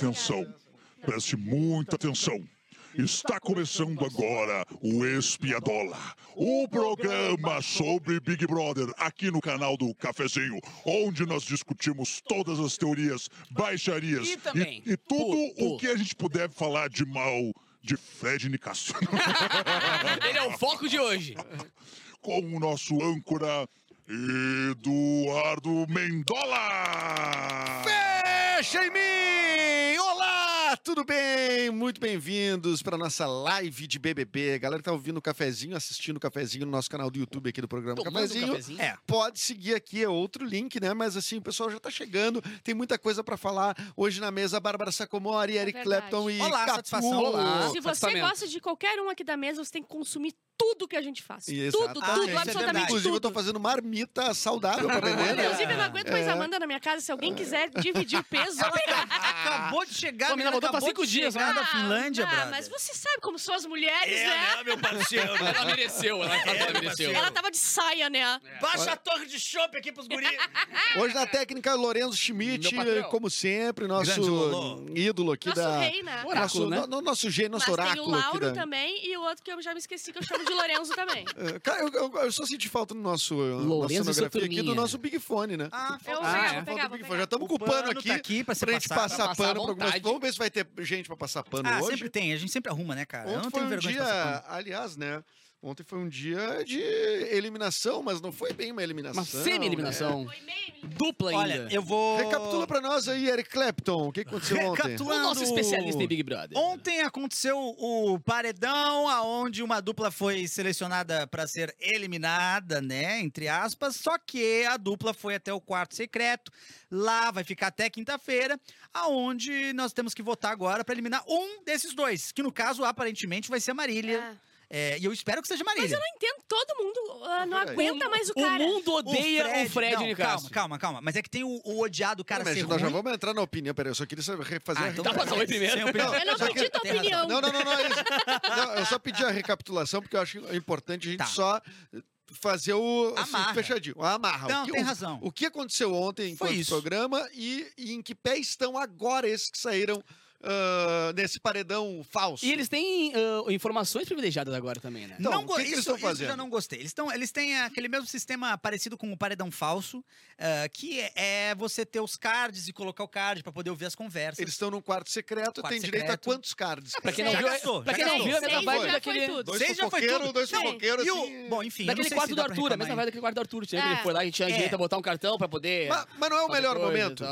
atenção. Preste muita atenção. Está começando agora o Espiadola, o programa sobre Big Brother aqui no canal do Cafezinho, onde nós discutimos todas as teorias, baixarias E também, e, tudo o que a gente puder falar de mal de Fred Nicásio. Ele é o foco de hoje. com o nosso âncora Eduardo Mendola. Fecha em mim! Olá, tudo bem? Muito bem-vindos para nossa live de BBB. Galera que tá ouvindo o cafezinho, assistindo o cafezinho no nosso canal do YouTube aqui do programa Tomando um Cafezinho. cafezinho? É, pode seguir aqui, é outro link, né? Mas assim, o pessoal já tá chegando, tem muita coisa para falar. Hoje na mesa, Bárbara Sacomori, Eric É. Clapton e Olá, Capu. satisfação. Olá. Se você gosta de qualquer um aqui da mesa, você tem que consumir tudo que a gente faz. Exato. Tudo, Ah, tudo, isso é absolutamente verdade. Inclusive, eu tô fazendo marmita saudável pra vender, né? Inclusive, eu não aguento mais É. a Amanda na minha casa. Se alguém quiser dividir o peso. Acabou de chegar, Pô, a menina, voltou pra cinco dias, né? da Finlândia, ah, brother. mas você sabe como são as mulheres, É, né? né, meu parceiro? Ela mereceu, ela, ela É, mereceu. Ela tava de saia, né? Baixa a torre de chopp aqui pros guris. Hoje na técnica, Lorenzo Schmidt, como sempre, nosso ídolo aqui Nosso da. rei, né? Oráculo, nosso, né? no- no- nosso gênio, nosso Mas tem o oráculo aqui Lauro da. também e o outro que eu já me esqueci, que eu chamo de Lorenzo também. É, Cara, eu, eu- eu só senti falta no nosso Lourenço nossa cenografia aqui do nosso Big Fone, né? Ah, Eu Ah, pegava, é? pegava. Já estamos O com o pano pano aqui tá aqui pra ser gente passado. passar Pra passar pano pra algumas. Vamos ver se vai ter gente pra passar pano Ah, hoje. sempre tem. A gente sempre arruma, né, cara? eu Ontem não foi tenho um vergonha dia, de passar pano. aliás, né? Ontem foi um dia de eliminação, mas não foi bem uma eliminação. Uma semi-eliminação. Foi meio. Dupla ainda. Olha, eu vou... Recapitula pra nós aí, Eric Clapton. O que aconteceu ontem? O nosso especialista em Big Brother. Ontem aconteceu o paredão, aonde uma dupla foi selecionada para ser eliminada, né? Entre aspas. Só que a dupla foi até o quarto secreto. Lá vai ficar até quinta-feira, aonde nós temos que votar agora para eliminar um desses dois, que no caso aparentemente vai ser a Marília. É. É, e eu espero que seja Marília. Mas eu não entendo, todo mundo ah, não aguenta mais o O cara. mundo odeia o Fred, não, Nicásio. calma, calma, calma. Mas é que tem o, o odiado cara Mas ser nós já vamos entrar na opinião. Peraí, eu só queria saber- fazer Ah, a então Dá pra falar oi primeiro? Opinião. Eu não pedi que- tua opinião. Não, não, não, não, é isso. Não, eu só pedi a recapitulação porque eu acho importante a gente Tá. só fazer o Amarra. fechadinho, a amarra. Não, o que, tem o- razão. O que aconteceu ontem Foi enquanto programa e, e em que pé estão agora esses que saíram ah, nesse paredão falso? E eles têm ah, informações privilegiadas agora também, né? Então, não o que que eles isso- estão isso eu fazendo? já não gostei. Eles, estão, eles têm aquele mesmo sistema parecido com o paredão falso, ah, que é, é você ter os cards e colocar o card pra poder ouvir as conversas. Eles estão num quarto secreto, Quarto tem direito a secreto. quantos cards? Pra quem não viu, gastou, pra quem não viu, é a mesma vibe já foi daquele... tudo. Dois Seis já foi fofoqueiros, tudo. dois fofoqueiros, E assim. o, bom, enfim, Daquele quarto do Arthur, a mesma vibe daquele quarto do Arthur. Tinha que É. ele foi lá e tinha É. direito a botar um cartão pra poder... Mas, não é o melhor e momento.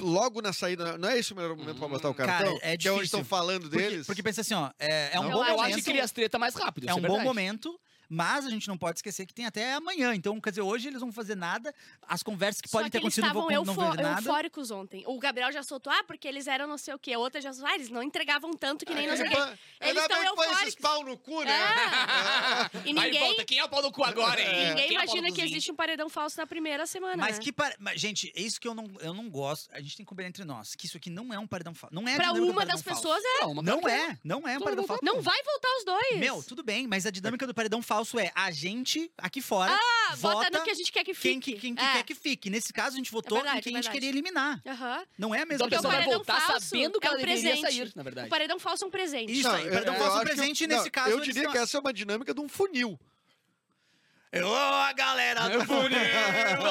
Logo na saída, não é esse o melhor momento pra botar o Cara, cartão? é é onde difícil. estão falando Porque, deles? porque pensa assim, ó, é, é um Não, bom eu Eu momento. acho que cria as treta mais rápido. É um bom verdade. momento, mas a gente não pode esquecer que tem até amanhã. Então, quer dizer, hoje eles vão fazer nada. As conversas que Só podem que ter eles acontecido não estavam vão não eufo- ver nada. eufóricos ontem. O Gabriel já soltou, ah, porque eles eram não sei o quê. A outra já soltou, ah, eles não entregavam tanto que nem não sei o quê. Ainda Eles estão que foi esses eufóricos. pau no cu, né? É. E Aí ninguém, volta, quem é o pau no cu agora, hein? ninguém Quem é o pau imagina no que existe um paredão falso na primeira semana. Mas né? que. Pare... mas, gente, é isso que eu não, eu não gosto. A gente tem que combinar entre nós. Que isso aqui não é um paredão falso. Não é Pra uma das falso. pessoas é. Não, Não é, não é um paredão falso. Não vai voltar os dois. Meu, tudo bem, mas a dinâmica do paredão falso é a gente aqui fora Ah, vota vota no que a gente quer que fique. quem, que- quem que É. quer que fique. Nesse caso, a gente votou verdade, em quem é a gente queria eliminar. Aham. Não é a Então mesma a pessoa o vai voltar falso sabendo que é ela um deveria presente. sair, na verdade. O paredão falso é um presente. Isso aí, paredão falso é um que presente, eu- nesse não, caso, Eu diria que essa é uma dinâmica de um funil. Ô, a galera do funil!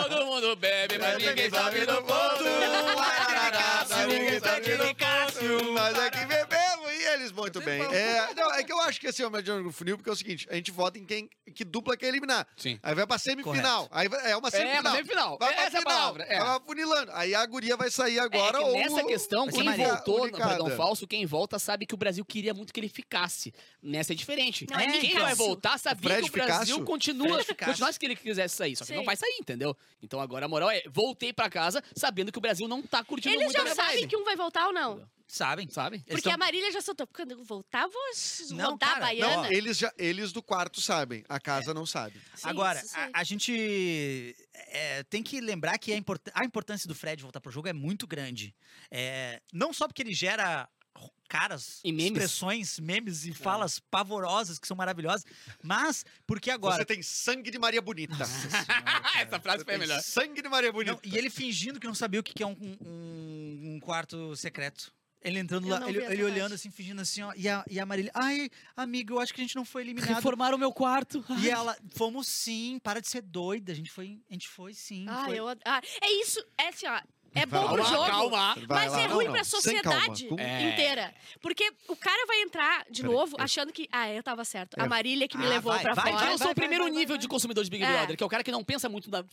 Todo mundo bebe, mas ninguém sabe do ponto. Ninguém sabe do Cássio. Nós aqui bebemos eles muito bem. É, não, é que eu acho que esse é o do funil, porque é o seguinte: a gente vota em quem que dupla quer eliminar. Sim. Aí vai pra semifinal. Aí vai- é uma semifinal. uma semifinal. Vai pra Essa é a final. palavra, é. Vai funilando. Aí a guria vai sair agora é que ou. nessa questão, quem Maria. voltou no paredão falso, quem volta sabe que o Brasil queria muito que ele ficasse. Nessa é diferente. Não, é quem vai voltar sabia que o Brasil Ficácio? continua, continuasse que ele quisesse sair, só que Sim. não vai sair, entendeu? Então agora a moral é, voltei pra casa sabendo que o Brasil não tá curtindo Eles muito a já minha sabem que um vai voltar ou não. Sabem? Sabe? Eles Porque tão- a Marília já soltou. Quando eu voltar, eu vou Não, rodar cara, a baiana. Não, eles, já, eles do quarto sabem, a casa não sabe. Sim, Agora, a, a gente é, tem que lembrar que a, import- a importância do Fred voltar pro jogo é muito grande. É, não só porque ele gera caras, E memes. expressões, memes e falas pavorosas que são maravilhosas, mas porque agora... Você tem sangue de Maria Bonita. Essa frase foi a melhor. Sangue de Maria Bonita. Não, e ele fingindo que não sabia o que que é um, um- um quarto secreto. Ele entrando Eu lá, ele, ele olhando assim, fingindo assim, ó. E a, e a Marília, ai, amigo, eu acho que a gente não foi eliminado. Reformaram o meu quarto. E ela, fomos sim, para de ser doida. A gente foi, a gente foi sim. Ah, foi. eu, ah, é isso, é assim, ó. É bom Calma, pro jogo. calma. Vai Mas lá, é ruim não. pra sociedade É. inteira. Porque o cara vai entrar de novo eu- achando que. Ah, eu tava certo. É. A Marília que me Ah, levou vai, pra vai, fora. eu sou vai, o primeiro vai, nível vai. de consumidor de Big É. Brother, que é o cara que não pensa muito na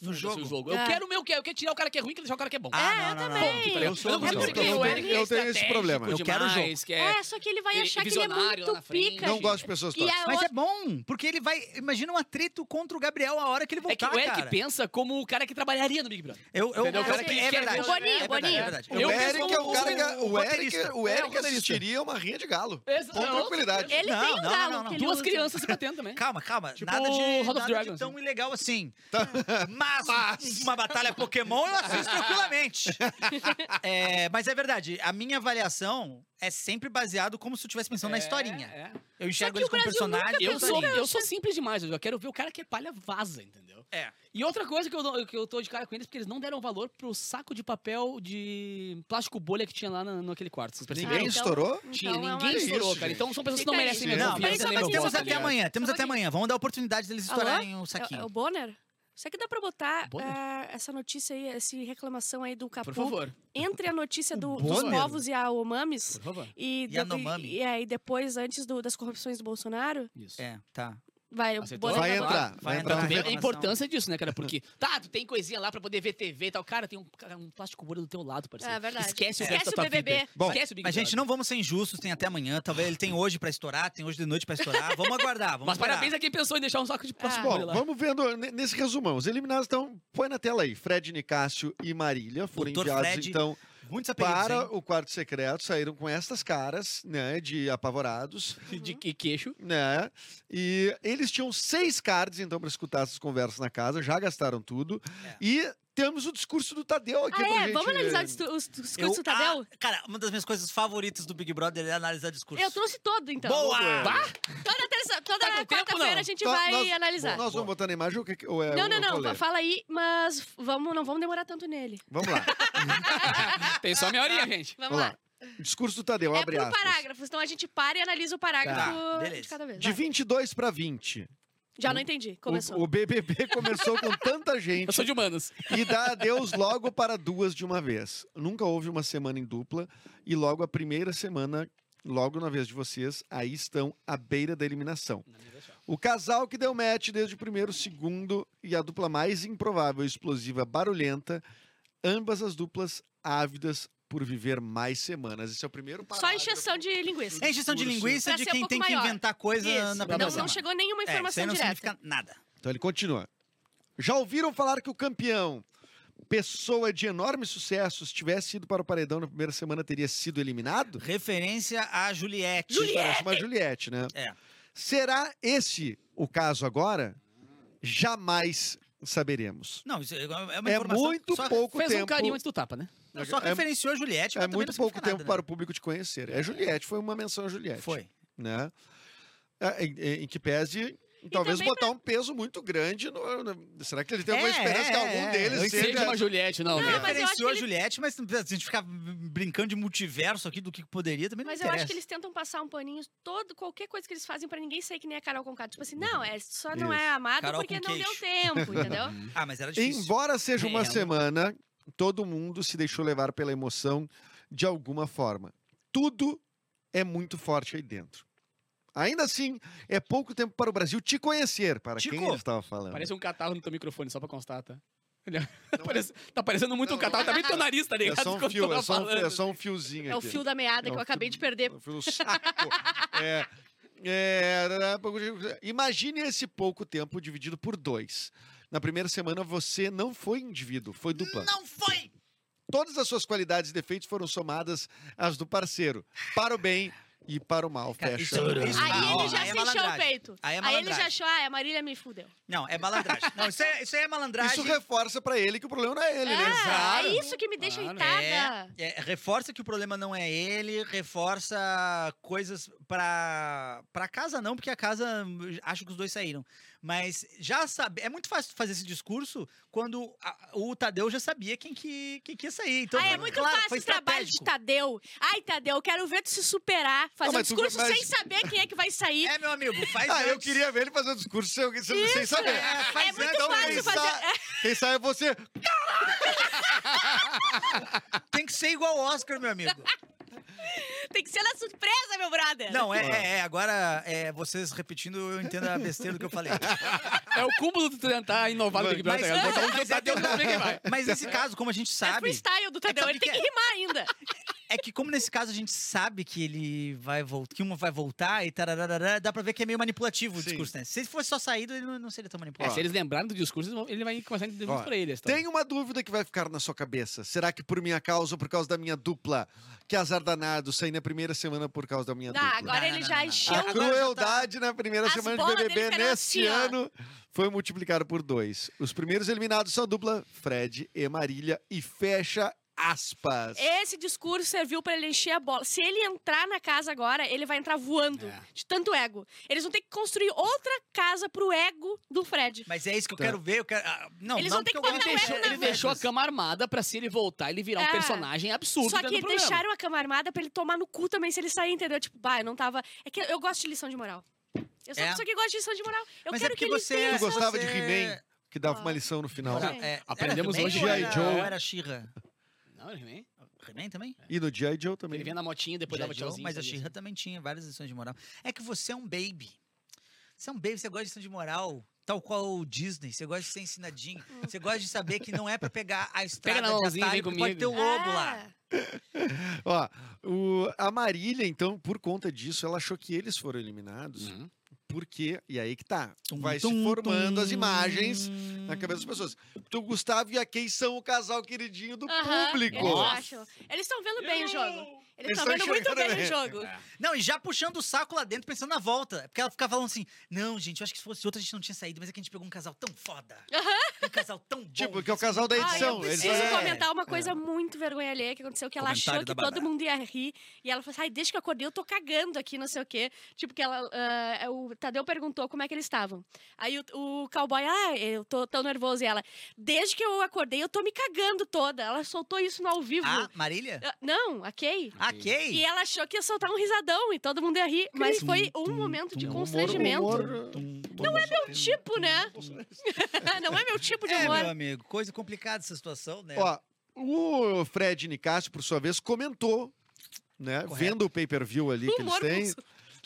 No jogo. Eu É. quero o meu que é, eu quero tirar o cara que é ruim e deixar o cara que é bom. Ah, É, não, eu também. Ponto, tá? Eu sou Eu eu tenho- eu é esse problema. Eu quero o jogo. é- É, só que ele vai achar que ele é muito pica. Não gosto de pessoas tóxicas. a Mas é bom, porque ele vai. Imagina um atrito contra o Gabriel a hora que ele É que voltar. o Eric pensa como o cara que trabalharia no Big Brother. Eu, eu, eu- O cara que é quer verdade. ver o Boninho, é verdade, Boninho. é verdade. O Eric é o cara que. o Eric, o É, o Eric assistiria uma rinha de galo. Exato. Com tranquilidade. Ele Não, tem um não, galo não, não. que ele Duas usa. crianças se batendo também. Calma, calma. Tipo nada de, House of nada de Dragons. tão ilegal assim. Tá. Mas, uma batalha Pokémon eu assisto tranquilamente. É, mas é verdade, a minha avaliação é sempre baseado como se eu estivesse pensando na historinha. É, é. Eu enxergo eles o como personagem. Eu e sou, eu sou simples demais, eu quero ver o cara que é palha vaza, entendeu? É. E outra coisa que eu, que eu tô de cara com eles, porque eles não deram valor pro saco de papel de plástico bolha que tinha lá na, naquele quarto. Vocês perceberam? Ninguém então- estourou? Tinha, Então é uma- ninguém Que estourou, isso, cara. gente? Então são pessoas que não aí. merecem minha Não, Não, confiança mas, temos até amanhã, temos até amanhã. Vamos dar a oportunidade deles estourarem o É, é saquinho. o Bonner? Será que dá pra botar eh, essa notícia aí, essa reclamação aí do Capu Por favor, entre a notícia do- dos povos e a Omamis por favor. e, Yanomami. de- e, é, e depois, antes do- das corrupções do Bolsonaro? Isso. É, tá. Vai, Vai entrar. Vai entrar. a importância disso, né, cara? Porque, tá, tu tem coisinha lá pra poder ver TV e tal. Cara, tem um, um plástico bolha do teu lado, parceiro. É verdade. Esquece o Esquece o tua BBB. vida. Bom, Esquece o Big Mas, gente, não vamos ser injustos, tem até amanhã. Talvez ele tem hoje pra estourar, tem hoje de noite pra estourar. Vamos aguardar, vamos Mas esperar. parabéns a quem pensou em deixar um saco de plástico Ah. bolha lá. vamos vendo ne- nesse resumão. Os eliminados estão. Põe na tela aí. Fred, Nicásio e Marília foram Doutor enviados, Fred, então, Muitos apelidos, para hein? o quarto secreto. Saíram com estas caras, né? De apavorados, De que queixo. né? E eles tinham seis cards, então, para escutar essas conversas na casa. Já gastaram tudo. É. E temos o discurso do Tadeu aqui Ah, pra é? gente. Vamos analisar os discursos do Tadeu? ah, cara, uma das minhas coisas favoritas do Big Brother é analisar discurso. Eu trouxe todo, então. Boa! Bah! Toda, terça, toda Tá quarta-feira a gente Nós- vai nós- analisar. Nós vamos botar na imagem ou, que, ou é não, o- não, o não. Fala aí, mas vamos, não vamos demorar tanto nele. Vamos lá. Tem só meia horinha, gente. Vamos, Vamos lá. lá. Discurso do Tadeu, É abre por aspas. parágrafos, então a gente para e analisa o parágrafo Tá, de cada vez. De vai. 22 para 20. Já não entendi. Começou. O, o BBB começou com tanta Eu gente sou de humanos. e dá adeus logo para duas de uma vez. Nunca houve uma semana em dupla e logo a primeira semana, logo na vez de vocês, aí estão à beira da eliminação. O casal que deu match desde o primeiro, segundo e a dupla mais improvável, explosiva, barulhenta, ambas as duplas ávidas por viver mais semanas. Esse é o primeiro Só parágrafo. encheção de linguiça. É injeção de linguiça de ser um quem pouco tem que maior. inventar coisa Isso. na Não, primeira não semana. chegou nenhuma É, isso aí informação não direta. significa nada. Então ele continua. Já ouviram falar que o campeão, pessoa de enorme sucesso, se tivesse ido para o paredão na primeira semana, teria sido eliminado? Referência a Juliette. Parece uma Juliette, né? É. Será esse o caso agora? Jamais saberemos. Não, isso é uma É informação. muito só, pouco Fez tempo. um carinho antes do tapa, né? Só é, referenciou a Juliette, mas é muito pouco tempo nada, para né? o público te conhecer. É Juliette, foi uma menção a Juliette. Foi. Né? É, Em, em- em que pese, talvez também botar um peso muito grande. No, no- será que ele tem alguma É, esperança que é, algum é. deles Eu seja... Seja uma Juliette, não. Não, velho. mas eu acho Referenciou que a ele- Juliette, mas se a gente ficar brincando de multiverso aqui do que poderia, também Mas não eu interessa. acho que eles tentam passar um paninho todo, qualquer coisa que eles fazem pra ninguém sair que nem a Carol Conká. Tipo assim, não, é, só não é amado Carol porque não deu queixo. tempo, entendeu? Ah, mas era difícil. Embora seja uma semana, todo mundo se deixou levar pela emoção de alguma forma. Tudo é muito forte aí dentro. Ainda assim, é pouco tempo para o Brasil te conhecer, para quem Tico, ele estava falando. Parece um catarro no teu microfone, só pra constar, tá? Olha, parece- tá parecendo muito um catarro. Tá bem teu nariz, tá É ligado? só um fio, é só um, é só um fiozinho É o aqui. fio da meada É que eu acabei fio- de perder. é um fio do saco. É, é, imagine esse pouco tempo dividido por dois. Na primeira semana você não foi indivíduo, foi dupla. Não foi! Todas as suas qualidades e defeitos foram somadas às do parceiro, para o bem e para o mal. Cara, Fecha. isso- isso- Aí Ah, ele já aí é se encheu o peito. Aí é Aí ele já achou, ah, a Marília me fudeu. Não, é malandragem. Não, isso é, isso aí é malandragem. Isso reforça pra ele que o problema não é ele, né? Ah, é isso que me deixa Claro. irritada. É, é, reforça que o problema não é ele, reforça coisas pra, pra casa não, porque a casa acho que os dois saíram. Mas já sabe, é muito fácil fazer esse discurso quando a- o Tadeu já sabia quem que, quem que ia sair. Então, ah, é foi muito claro, fácil o trabalho de. Tadeu. Ai, Tadeu, quero ver tu se superar. Fazer um mas tu- discurso mas- sem saber quem é que vai sair. É, meu amigo, faz Ah, eu antes. queria ver ele fazer o discurso sem, sem, sem saber. É, faz É muito antes, fácil quem, fazer- sa- quem sabe é você. Tem que ser igual o Oscar, meu amigo. Tem que ser na surpresa, meu brother. Não, é, é, é, agora é, vocês repetindo, eu entendo a besteira do que eu falei. É o cúmulo de tu tentar inovar no Big Brother. Mas- tá mas é Tadeu vai. Mas nesse caso, como a gente É sabe, freestyle do Tadeu, sabe ele tem que que rimar ainda. é que como nesse caso a gente sabe que ele vai voltar, que uma vai voltar e tarararara, dá pra ver que é meio manipulativo o Sim. discurso, né? Se ele fosse só saído, ele não, não seria tão É, se eles lembrarem do discurso, eles vão- ele vai começar a entender Ó, muito pra eles. Tá? Tem uma dúvida que vai ficar na sua cabeça. Será que por minha causa ou por causa da minha dupla? Que azar danado, sair na primeira semana por causa da minha Ah, dupla. agora Não, ele não, já não, não. encheu. A Agora já tá- crueldade na primeira As semana de bolas dele BBB ficaram neste assim, ó. ano foi multiplicado por dois. Os primeiros eliminados são a dupla Fred e Marília e fecha aspas. Esse discurso serviu pra ele encher a bola. Se ele entrar na casa agora, ele vai entrar voando. É. De tanto ego. Eles vão ter que construir outra casa pro ego do Fred. Mas é isso que eu Tá. quero ver. Eu quero... ah, não, Eles não vão ter porque que eu botar Ele na ver, deixou a cama armada pra se ele voltar, ele virar um É. personagem absurdo Só que deixaram a cama armada pra ele tomar no cu também se ele sair, entendeu? Tipo, bah, eu não tava. É que eu gosto de lição de moral. Eu sou É? uma pessoa que gosta de lição de moral. Eu Mas é quero porque que ele você- tenha. Tu Você- gostava de He-Man, que dava Ah. uma lição no final. É, era Aprendemos hoje G.I. era- Joe. era She-Ra? Não, He-Man. He-Man também? E no G.I. Joe Ele também. vinha na motinha, depois dava tchauzinho. mas a She-Ra também tinha várias lições de moral. É que você é um baby. Você é um baby, você gosta de lição de moral. Tal qual o Disney, você gosta de ser ensinadinho. Você gosta de saber que não é pra pegar a estrada na de mãozinha, atalho, vem pode ter o comigo. lobo lá. É. Ó, o- a Marília, então, por conta disso, ela achou que eles foram eliminados. Uhum. Porque, e aí que tá, Tum, vai se tum, formando as tum. imagens na cabeça das pessoas. Então, o Gustavo e a Kay são o casal queridinho do Aham, público. Eles acham. Eles estão vendo bem o jogo. Eles Eles estão tão vendo muito bem bem. o jogo. É. Não, e já puxando o saco lá dentro, pensando na volta. Porque ela ficava falando assim: não, gente, eu acho que se fosse outro a gente não tinha saído, mas é que a gente pegou um casal tão foda. Um casal tão bom. Tipo, que é o casal da Ah, eu edição. Eles preciso É. comentar uma coisa muito vergonha alheia que aconteceu, que ela achou Comentário que da todo mundo ia rir. E ela falou assim, ai, desde que eu acordei eu tô cagando aqui, não sei o quê. Tipo, que ela... ah, o Tadeu perguntou como é que eles estavam. Aí o, o cowboy, ah, eu tô tão nervoso. E ela, desde que eu acordei eu tô me cagando toda. Ela soltou isso no ao vivo. Ah, Marília? Ah, Não, a Kay. A Kay? E ela achou que ia soltar um risadão e todo mundo ia rir. Mas foi um momento de constrangimento. Não é meu Tipo, né? não é meu tipo de É, humor. meu amigo, coisa complicada essa situação, né? Ó, o Fred Nicásio, por sua vez, comentou, né, Correto. vendo o pay-per-view ali que eles Humor têm,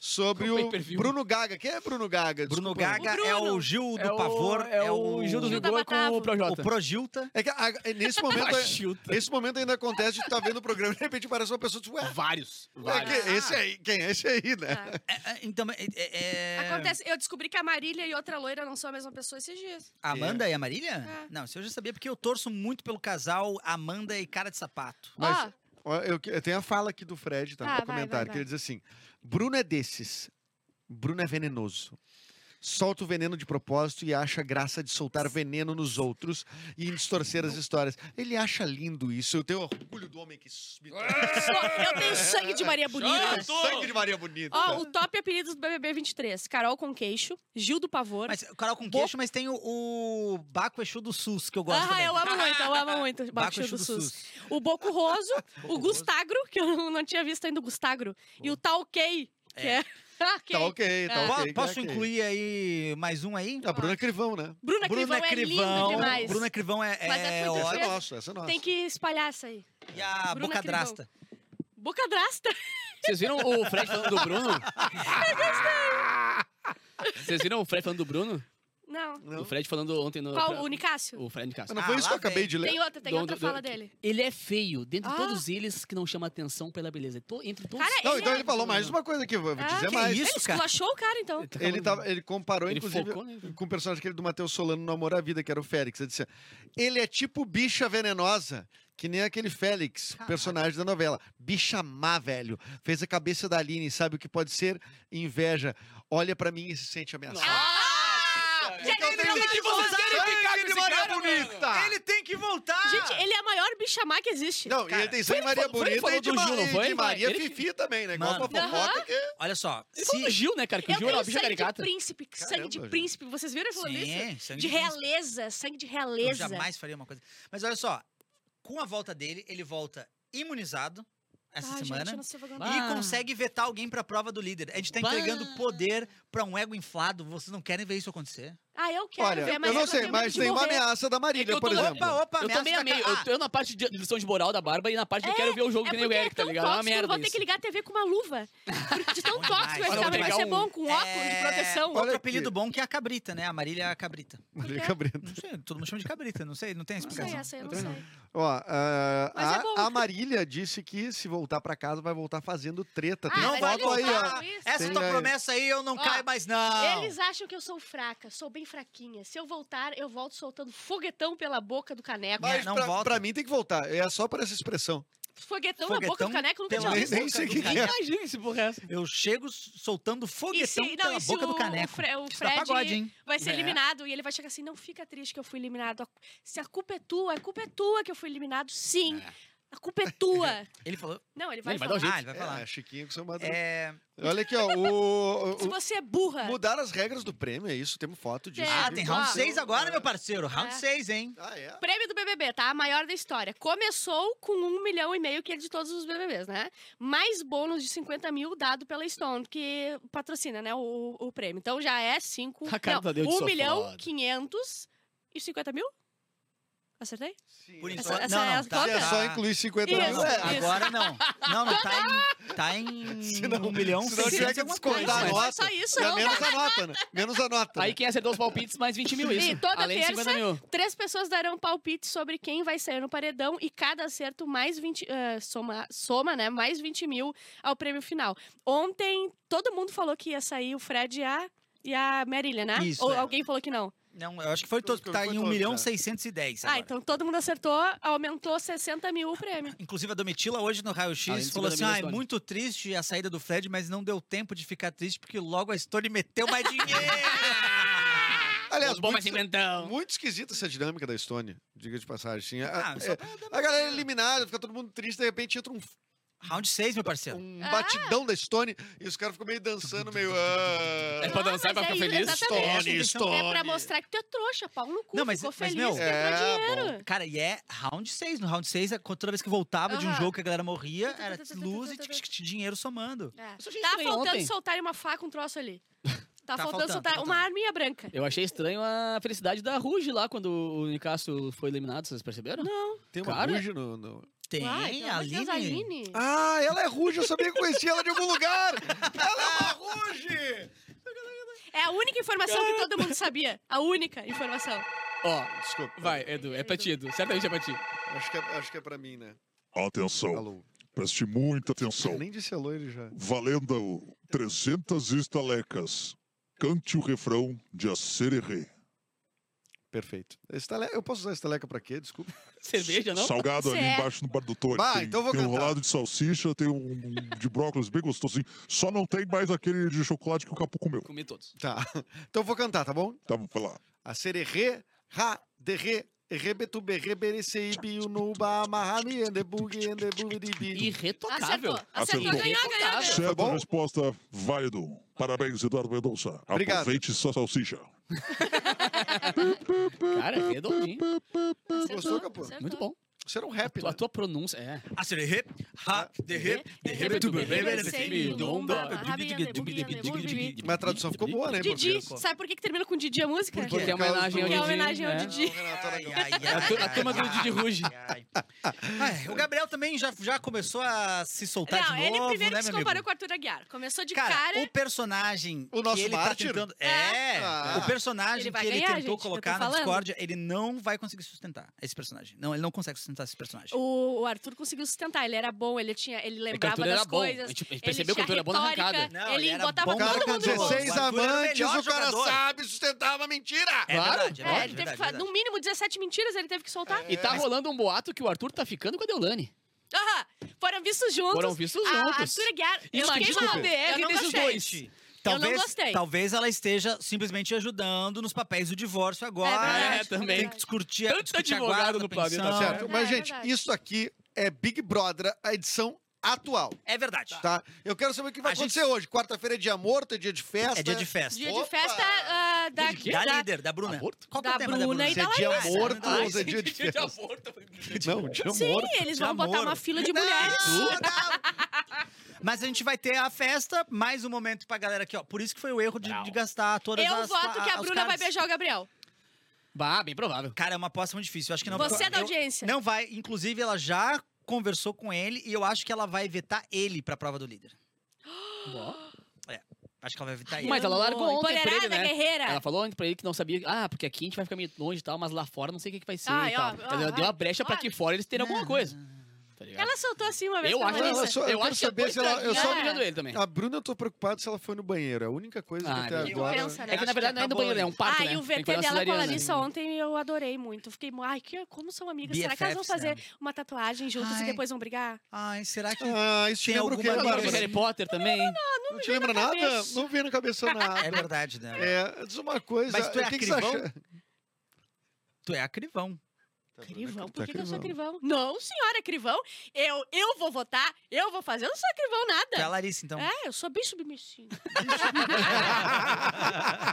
sobre o Pay-per-view. Bruno Gaga. Quem é Bruno Gaga? Bruno Desculpa. Gaga O é Bruno. o Gil do É o- Pavor, é o Gil do Gil da Vigor com o Projota. o Projilta. É que a- nesse momento, Chilta. esse momento ainda acontece de tu tá vendo o programa e de repente parece uma pessoa tipo, ué, Vários. é Vários. que- esse aí, quem é esse aí, né? Ah. É, é, então, é, é- é- Acontece, eu descobri que a Marília e outra loira não são a mesma pessoa esses dias. A Amanda e a Marília? É. Não, isso eu já sabia porque eu torço muito pelo casal Amanda e Cara de Sapato. Mas- Ó, Eu, eu tenho a fala aqui do Fred, tá? Ah, no vai, comentário, vai, que vai. ele diz assim: Bruno é desses. Bruno é venenoso. Solta o veneno de propósito e acha graça de soltar veneno nos outros e distorcer as histórias. Ele acha lindo isso. Eu tenho orgulho do homem que. me- sou- eu tenho sangue de Maria Bonita. Sangue de Maria Bonita. Ó, o top apelidos do BBB 23. Carol com queixo, Gil do Pavor. Mas Carol com queixo, mas tem o, o Baco Exu do SUS, que eu gosto Ah, também. eu amo muito, eu amo muito. o Baco Baco Exu do SUS. O Boco Roso, o Gustagro, que eu não- tinha visto ainda o Gustagro. E o Talkei, que é... Ah, Tá ok, tá É. Po- ok. Posso tá ok. incluir aí mais um aí? A Bruna Crivão, né? Bruna Crivão é lindo demais. Bruna Crivão é, Mas é é Essa é ótima. nossa, essa é nossa. Tem que espalhar essa aí. E a Bruna Boca Crivão. Drasta. Boca drasta. Vocês viram o Fred falando do Bruno? Vocês viram o Fred falando do Bruno? Não. O Fred falando ontem no. Qual? pra- O Nicásio? O Fred. Mas não Ah, foi isso que lá eu acabei vem. de ler. Tem outra, tem Do- outra do- fala do- dele. Ele é feio, dentre Ah. todos eles que não chama atenção pela beleza. To- entre todos. Cara, Não, ele então é- ele falou mais uma coisa aqui, vou vou Ah, dizer que mais. isso? Ele cara. esculachou o cara, então. tá Ele, falando- tava, ele comparou, Ele inclusive, focou, né? com o personagem aquele do Matheus Solano no Amor à Vida, que era o Félix. Ele disse, ele é tipo bicha venenosa, que nem aquele Félix, Caraca. personagem da novela. Bicha má, velho. Fez a cabeça da Aline, sabe o que pode ser? Inveja. Olha pra mim e se sente ameaçado. Ah! Gente, Então ele tem tem que vocês voltar. querem ficar com esse Maria cara, Bonita! mano? Ele tem que voltar! Gente, ele é a maior bicha-má que existe. Não, e Cara, ele tem sangue Maria Bonita e de, Gil, não e foi? de Maria Ele Fifi também, né? Igual uma fofoca que... Olha só, Ele falou do se... Gil, né, cara? Que o Eu Gil era uma bicha sangue de caricata. príncipe, sangue de príncipe. Vocês viram ele falando isso? De realeza, sangue de Eu realeza. jamais faria uma coisa. Mas olha só, com a volta dele, ele volta imunizado essa Ai, semana. gente. Ah. E consegue vetar alguém pra prova do líder. A gente tá Bah. entregando poder pra um ego inflado. Vocês não querem ver isso acontecer? Ah, eu quero Olha, ver, mas eu não sei, mas de tem uma ameaça da É Marília, eu por exemplo. Opa, opa, Eu também ca- Eu tô na parte de lição de moral da Barba e na parte que eu quero ver o jogo É que nem o Eric, é tá ligado? É uma tóxico, eu merda vou ter que ligar a TV com uma luva. De tão tóxico demais. vai ficar, vai ser um- bom, com óculos de É, proteção. Olha Outro apelido bom que é a cabrita, né? A Marília é a cabrita. Marília? Cabrita. Não sei, todo mundo chama de cabrita, não sei, não tem Não sei explicação. essa, eu não sei. Ó, ah, é a, Marília disse que se voltar pra casa vai voltar fazendo treta. Tem Ah, Não aí, ó. Essa tua promessa aí eu não caio mais, não. Eles acham que eu sou fraca, sou bem fraquinha. Se eu voltar, eu volto soltando foguetão pela boca do caneco. Mas- Mas não pra, volta. pra mim tem que voltar. É só por essa expressão. Foguetão, na boca Foguetão do caneco, nunca tinha Nem, visto. nem sei que, que é. Imagina se porra é essa. Eu chego soltando foguetão se, não, pela boca o, do caneco. o, Fre- o Fred pagode, hein? vai ser É. eliminado e ele vai chegar assim, não fica triste que eu fui eliminado. Se a culpa é tua, a culpa é tua que eu fui eliminado, sim. A culpa é tua. Ele falou. Não, ele vai Ele vai falar. dar um jeito. Ah, ele vai falar. É, Chiquinho com seu madruga. É... Olha aqui, ó. O, Se o- você é burra. mudaram as regras do prêmio, é isso? Temos foto disso. É, Ah, tem round 6 agora, É. meu parceiro. Round É. 6, hein? Ah, é? Prêmio do BBB, tá? A maior da história. Começou com um milhão e meio, que é de todos os BBBs, né? Mais bônus de 50 mil dado pela Stone, que patrocina, né, o, o prêmio. Então já é 5... A cara Não, do Tadeu de 1 sou milhão, foda. 500 e 50 mil? Acertei? Sim. Por é. isso, Essa- essa não, é não, as tá, é só incluir 50 Isso, mil, é. isso. Agora não. Não, não, tá em. Tá em. Se não- 1 milhão se não tiver 600 que descontar a nota. é só isso, É não. menos a nota, né? Menos a nota. Aí né? quem acertou os palpites, mais 20 mil isso. E toda Além de terça, 50 mil. Três pessoas darão palpite sobre quem vai sair no paredão e cada acerto mais 20. ah, soma, soma, né? Mais 20 mil ao prêmio final. Ontem, todo mundo falou que ia sair o Fred e a, e a Marília, né? Isso, Ou é. alguém falou que não? Não, eu acho que foi todo. Foi Tá em 1 todo, milhão tá. 610. Ah, agora. então todo mundo acertou, aumentou 60 mil o prêmio. Inclusive, a Domitila, hoje no raio-x, de falou assim: 50 mil ah, é Stone." muito triste a saída do Fred, mas não deu tempo de ficar triste, porque logo a Stone meteu mais dinheiro. Aliás, Os bom muito, cinquentão. muito esquisita essa dinâmica da Estônia, diga de passagem. Sim, a, Ah, é, pra dar a galera é eliminada, fica todo mundo triste, de repente entra um, Round 6, meu parceiro. um Ah. batidão da Stone e os caras ficam meio dançando, meio. É ah. pra dançar, pra mas ficar é feliz. exatamente. Stone, É pra Stone. mostrar que tu é trouxa, pau no cu. Não, mas- ficou mas, feliz meu, é, dinheiro. Cara, e é round 6. No round 6, toda vez que voltava de um jogo que a galera morria, era luz e dinheiro somando. É. Tá faltando soltarem uma faca, um troço ali. Tá, Tá faltando, faltando, soltar tá uma faltando. arminha branca. Eu achei estranho a felicidade da Ruge lá quando o Nicásio foi eliminado, vocês perceberam? Não. Tem uma Cara. ruge no. no- Tem, Ai, pelo a Aline. Aline. Ah, ela é ruge, eu sabia que conhecia ela de algum lugar! Ela é uma ruge! É a única informação que todo mundo sabia. A única informação. Ó, Desculpa. vai, Edu, é pra ti, Edu. Certamente é pra ti. Acho que é, acho que é pra mim, né? Atenção, Alô. preste muita Eu atenção. nem disse alô, ele já. Valendo 300 estalecas. Cante o refrão de Acererê. Perfeito. Estale... Eu posso usar estaleca pra quê? Desculpa. Cerveja, não? Salgado ali embaixo no bar do Tony. Bah, tem, então vou tem um cantar. rolado de salsicha, tem um de brócolis bem gostosinho. Só não tem mais aquele de chocolate que o Capu comeu. Comi todos. Tá. Então eu vou cantar, tá bom? Tá, vou falar. A sererê, ra, derre, rebetube, rebereceibi, unuba, mahami, endebugi, endebubiribi. Irretocável. Acertou. Acertou, Acertou. ganhou, ganhou, ganhou. Certa bom? resposta, válido. Parabéns, Eduardo Mendonça. Obrigado. Aproveite sua salsicha. Cara, redondinho. Acertou, Gostou, Capô? acertou. Muito bom. Isso era um rap, A né? tua pronúncia, é. Ah, se the hip, ha, the hip, the hip, to Mas a tradução ficou boa, né? Didi, sabe por que, que termina com Didi a música? Porque é uma homenagem ao é Didi. homenagem ao é. Didi. Aragão. A tu- a turma do Didi Ruge. O Gabriel também já, já começou a se soltar de novo, ele primeiro né, se meu comparou com o Arthur Aguiar. Começou de Cara, cara. o personagem O nosso que ele mártir? tá tentando... É, Ah. o personagem Ele que ele ganhar, tentou gente, colocar na. Discord, ele não vai conseguir sustentar esse personagem. Não, ele não consegue sustentar esse personagem. O, o Arthur conseguiu sustentar, ele era bom, ele tinha, ele lembrava Arthur das era bom. coisas. A gente- a percebeu que o Arthur era bom na arrancada. Não, ele ele botava bom. O cara todo com mundo no bolso. 16 O Arthur era o amantes, melhor o cara sabe sustentar uma mentira. É Claro. verdade, é É, verdade, ele teve verdade, que no mínimo 17 mentiras ele teve que soltar. E tá rolando um boato que o Arthur tá ficando com a Deolane. Aham, foram vistos juntos. Foram vistos A juntos. Arthur Aguiar, eu Imagina fiquei o mal. DR desses gostei. Dois. Eu Talvez, não gostei. talvez ela esteja simplesmente ajudando nos papéis do divórcio agora. verdade, É, também. Tem que discutir, Tanto discutir a advogado guarda, no planeta. Terra. Certo? É, Mas, é gente, verdade. isso aqui é Big Brother, a edição atual, É verdade. tá? Eu quero saber o que vai A gente- acontecer hoje. Quarta-feira é dia morto, é dia de festa. É dia de festa. Dia Opa! de festa ah, da? Da da- líder, da Bruna. Aborto? Qual que é o Da tema Bruna da e Bruna? Se é dia morto Ah, ou se é dia de festa. Não, dia Sim, morto. eles vão botar amor. uma fila de mulheres. Mas a gente vai ter a festa, mais um momento pra galera aqui, ó. Por isso que foi o erro de, de gastar todas Eu as voto que a os Bruna vai cards. beijar o Gabriel. Bah, bem provável. Cara, é uma aposta muito difícil. Eu acho que não Você é da eu- audiência. Não vai. Inclusive, ela já conversou com ele e eu acho que ela vai vetar ele pra prova do líder. Acho que ela vai vetar ele. Mas ela largou ontem pra ele, né? guerreira. Ela falou ontem pra ele que não sabia. Ah, porque aqui a gente vai ficar meio longe e tal, mas lá fora não sei o que, que vai ser Ai, e tal. ó, ó, Ela deu ó, uma brecha pra que fora eles terem alguma coisa. Ligado? Ela soltou assim uma vez eu acho. Ela só- eu eu quero acho que saber se ela- eu eu só- mirando ele também. A Bruna, eu tô preocupado se ela foi no banheiro. É a única coisa Ah, que até agora. penso, né? É que na verdade que não é do acabou banheiro, é um parto, Ah, né? e o VT dela com a. Larissa ontem eu adorei muito. Fiquei, ai, que, como são amigas? Será que elas vão fazer né? uma tatuagem juntas Ai. e depois vão brigar? Ai, será que. Ah, isso te lembra o quê? Harry Potter também. Não te lembra na nada? Não vem na cabeça nada. É verdade, né? É, diz uma coisa. Mas tu é o que, que você acrivão? acha? Tu é acrivão. Crivão? Por Tá que, que eu sou crivão. crivão? Não, senhora, crivão. Eu, eu vou votar, eu vou fazer. Eu não sou crivão Tu é a nada. Larissa, então. É, eu sou bem submissiva.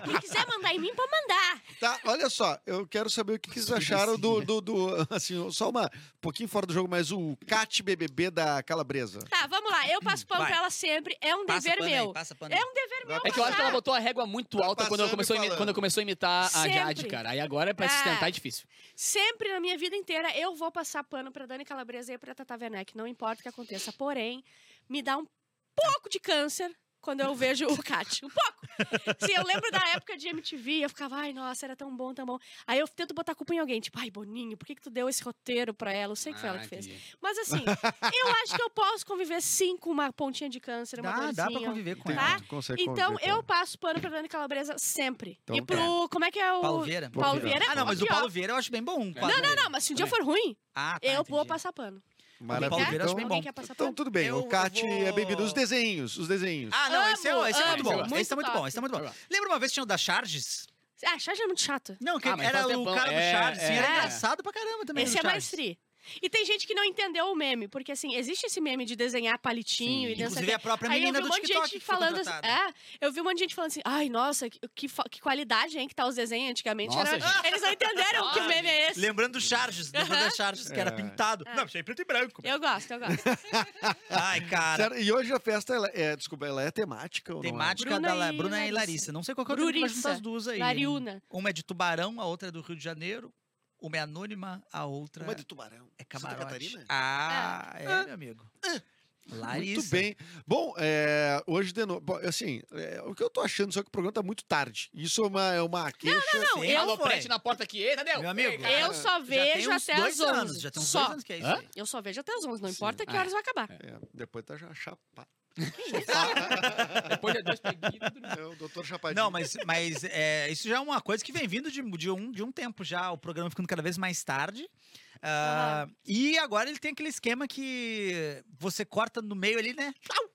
Quem quiser mandar em mim, pode mandar. Tá, olha só, eu quero saber o que, que vocês acharam do, do, do- Assim, só uma. Um pouquinho fora do jogo, mas o Cat BBB da Calabresa. Tá, vamos lá. Eu passo pano Vai. pra ela sempre. É um Passa dever pano aí, meu. passa pano É aí. um dever meu. É que eu acho que ela botou a régua muito Tá alta quando passando começou quando ela começou a imitar a. Jade, cara. Aí agora, pra se É. sustentar, é difícil. Sempre na minha vida inteira eu vou passar pano pra Dani Calabresa e pra Tata Werneck, não importa o que aconteça. Porém, me dá um pouco de câncer quando eu vejo o Kat. Um pouco. Sim, eu lembro da época de MTV, eu ficava, ai, nossa, era tão bom, tão bom. Aí eu tento botar a culpa em alguém, tipo, ai, Boninho, por que, que tu deu esse roteiro pra ela? Eu sei que foi ela que fez. Mas assim, eu acho que eu posso conviver sim com uma pontinha de câncer, uma Dá, dorzinha. dá pra conviver com Tá? ela. Tu consegue Então, conviver com eu ela. passo pano pra Dani Calabresa sempre. Então e pro. Como é que é o. Paulo Vieira? Paulo Vieira. Ah, não, mas o. Paulo Vieira eu acho bem bom. Não, não, não, mas se um dia for ruim, Ah, tá, eu vou entendi. passar pano. Maravilha. Acho Então, bem bom. então, tudo bem. Eu- o Cat vou- é bem-vindo. Os desenhos, os desenhos. Ah, não, esse é, Amo, esse é muito amo, bom. muito esse é muito bom, esse é muito bom. Bom. Lembra uma vez que tinha o da Charges? Ah, Charge é muito chato. Não, que Ah, era o tempão. cara do É, Charges, assim, é. era É. engraçado pra caramba também. Esse é mais Charges. free. E tem gente que não entendeu o meme, porque assim, existe esse meme de desenhar palitinho e dançar. Inclusive a própria Aí eu menina vi um do monte de TikTok falando assim, é, eu vi um monte de gente falando assim, ai, nossa, que, que, que qualidade, hein, que tá os desenhos antigamente. Nossa, Era-. Eles não entenderam que o meme é esse. Lembrando do Charges, lembrando da Charges, que era É. pintado. Não, achei preto e branco. Eu gosto, eu gosto. Ai, cara. Sério, E hoje a festa, ela é, desculpa, ela é temática ou não é? Temática Bruna da e Bruna e Larissa. Larissa. Não sei qual que é o tema que vai juntar Bruriça. as duas aí. Lariuna. Uma é de Tubarão, a outra é do Rio de Janeiro. Uma é anônima, a outra Uma de Tubarão. é Santa camarote. Catarina? Ah, é, meu amigo. Larissa. Muito bem. Bom, é, hoje de novo, assim, é, o que eu tô achando só que o programa tá muito tarde. Isso é uma, é uma queixa. não, Sim, eu- Alô, foi. prete na porta aqui, ei, Tadeu? Meu amigo, Ei, cara. Eu só Já tem vejo uns até dois as 11. anos, já tem uns só. dois anos que é isso. Eu só vejo até as 11, não importa que Ah, horas vai acabar. É, depois tá já chapado. Depois de dois peguinhos. É o doutor Chapadinho. Não, mas, mas é, isso já é uma coisa que vem vindo de, de, um, de um tempo já, o programa ficando cada vez mais tarde. Ah, E agora ele tem aquele esquema que você corta no meio ali, né?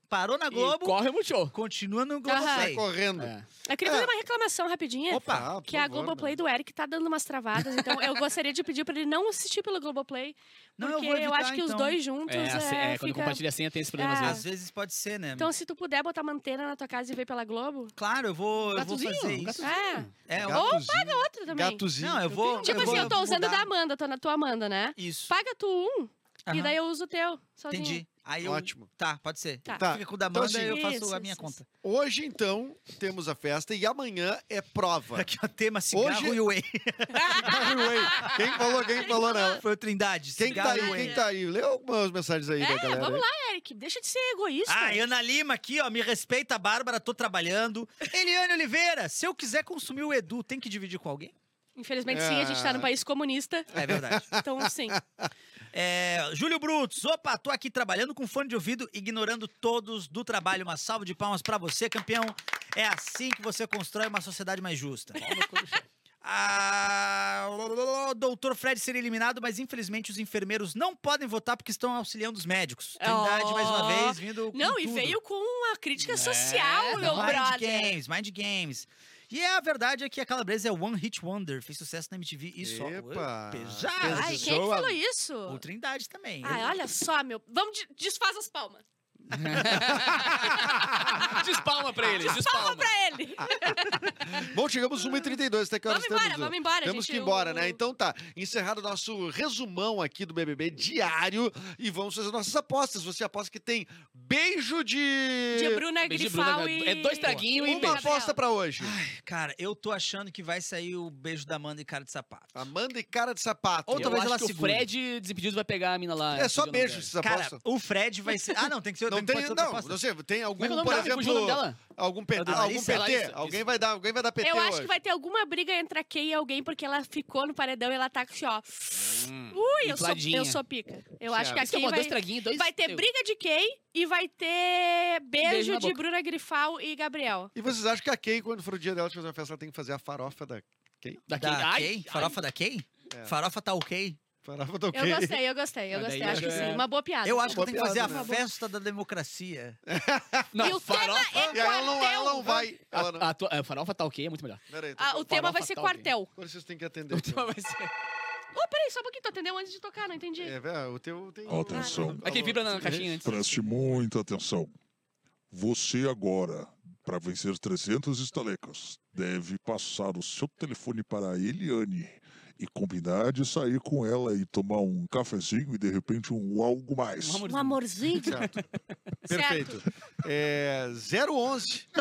Parou na E Globo, corre o Multishow. continua no Aham. Sai Globoplay. correndo. É. Eu queria É. fazer uma reclamação rapidinha. Opa, Ah, Que a favor, Globoplay né? do Eric tá dando umas travadas, então eu gostaria de pedir pra ele não assistir pelo Globoplay. Não, eu porque eu, evitar, acho que os então. dois juntos É, a se- é, é, quando fica... compartilha a senha tem esse problema às É. vezes. Às vezes pode ser, né? Então, se tu puder botar uma antena na tua casa e ver pela Globo, Claro, eu vou, eu vou fazer isso. gatozinho. é. É, eu- Gatozinho, outra também. Gatozinho. Não, eu vou. Tipo eu assim, vou eu tô usando mudar. da Amanda, tô na tua Amanda, né? Né? Isso. Paga tu um e daí eu uso o teu. Sozinha. Entendi. Aí eu... Ótimo. Tá, pode ser. Tá. Tá. Fica com o da Então, Amanda assim, e eu faço isso, a minha isso, conta. Hoje, então, temos a festa e amanhã é prova. Aqui, ó, tema cigarro Hoje- e whey. quem falou, quem falou nela? Foi o Trindade. Quem tá cigarro aí, e whey. quem tá aí? Lê algumas mensagens aí da É, galera. vamos aí. lá, Eric. Deixa de ser egoísta. Ah, Ana Lima aqui, ó, me respeita, Bárbara, tô trabalhando. Eliane Oliveira, se eu quiser consumir o Edu, tem que dividir com alguém? Infelizmente, sim, a gente tá Ah. num país comunista. É verdade. Então, sim. É, Júlio Brutos, opa, tô aqui trabalhando com fone de ouvido, ignorando todos do trabalho. Uma salva de palmas pra você, campeão. É assim que você constrói uma sociedade mais justa. Ah, o doutor Fred seria eliminado, mas infelizmente os enfermeiros não podem votar porque estão auxiliando os médicos. Trindade, mais uma Oh. vez, vindo com Não, e tudo. veio com uma crítica social, meu Mind brother. Games, Mind Games. E a verdade é que a Calabresa é One Hit Wonder, fez sucesso na MTV e só. Epa. Pesado. Ai, quem é que falou isso? O Trindade também. Ai, olha só, meu. Vamos, de- desfaz as palmas. Despalma pra ele, Palma despalma. pra ele. Bom, chegamos 1h32, até que horas Vamos embora, estamos? vamos embora. Temos gente, que ir embora, o- né? Então tá, encerrado o nosso resumão aqui do BBB diário e vamos fazer nossas apostas. Você aposta que tem beijo de... De Bruna Beijo de Grifal Bruna, e... é dois traguinhos e Uma beijo. aposta pra hoje. Cara, eu tô achando que vai sair o beijo da Amanda e cara de sapato. Amanda e cara de sapato. Ou Eu talvez acho ela que o segure. Fred, desimpedido, vai pegar a mina lá. É só o beijo dela. essas Cara, apostas. o Fred vai ser. Ah, não, tem que ser. Não tem, tem, não, não sei, tem algum, é é por exemplo, algum, PT, É algum PT, Larissa, alguém isso. vai dar, alguém vai dar PT Eu acho hoje. que vai ter alguma briga entre a Kay e alguém, porque ela ficou no paredão e ela tá assim, ó. Hum, Ui, eu sou, eu sou pica. Eu acho que a Isso Kay vai, traguinhos, dois... vai ter briga de Kay e vai ter beijo, Beijo de. Bruna Grifal e Gabriel. E vocês acham que a Kay, quando for o dia dela de fazer uma festa, ela tem que fazer a farofa da Da Da Kay. Ai, Kay? ai. Farofa da Kay? É. Farofa tá ok? Farofa da Eu gostei, eu gostei, eu Ah, daí gostei. Acho que é- sim. Uma boa piada. Eu acho que tenho que fazer piada, a né? festa da democracia. Não, E o tema farofa... é E aí ela não, ela não vai. A, Ela não... a, tua- a farofa tá ok, é muito melhor. Peraí, Ah, o tema vai ser tá quartel. Agora vocês têm que atender. O aqui, tema vai ser... Ô, peraí, só um pouquinho, tu atendeu antes de tocar, não entendi. É, velho, o teu tem. Atenção. Aquele vibra na caixinha antes. Preste muita atenção. Você agora, para vencer 300 estalecas, deve passar o seu telefone para a Eliane e combinar de sair com ela e tomar um cafezinho e de repente um algo mais. Um Um amorzinho. Certo. Perfeito. É, 011.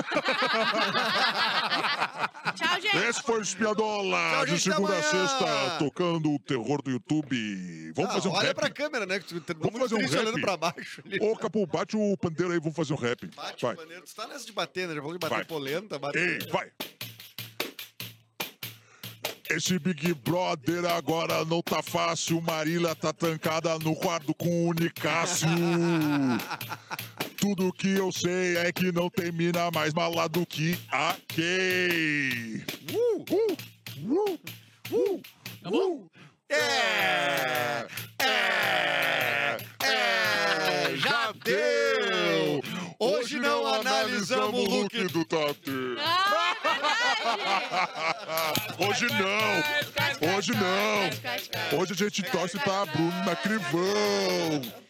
Tchau, gente. Esse foi o Espiadola, Tchau, de segunda a sexta, tocando o terror do YouTube. Vamos Ah, fazer um olha rap? pra câmera, né? Que tu tá Vamos fazer um rap? olhando pra baixo. ali. Ô, Capu, bate o pandeiro aí, vamos fazer um rap. Bate vai. o maneiro. Tu tá nessa de bater, né? Já falou de bater Vai. polenta, bater. Ei, vai. Esse Big Brother agora não tá fácil. Marília tá trancada no quarto com o Nicásio. Tudo que eu sei é que não tem mina mais mala do que a Kay. Uh, uh, uh, uh, uh. É, é, é, já deu. Hoje não analisamos o look do Tati. Ah. Hoje não, hoje não. Hoje a gente torce pra Bruna Crivão.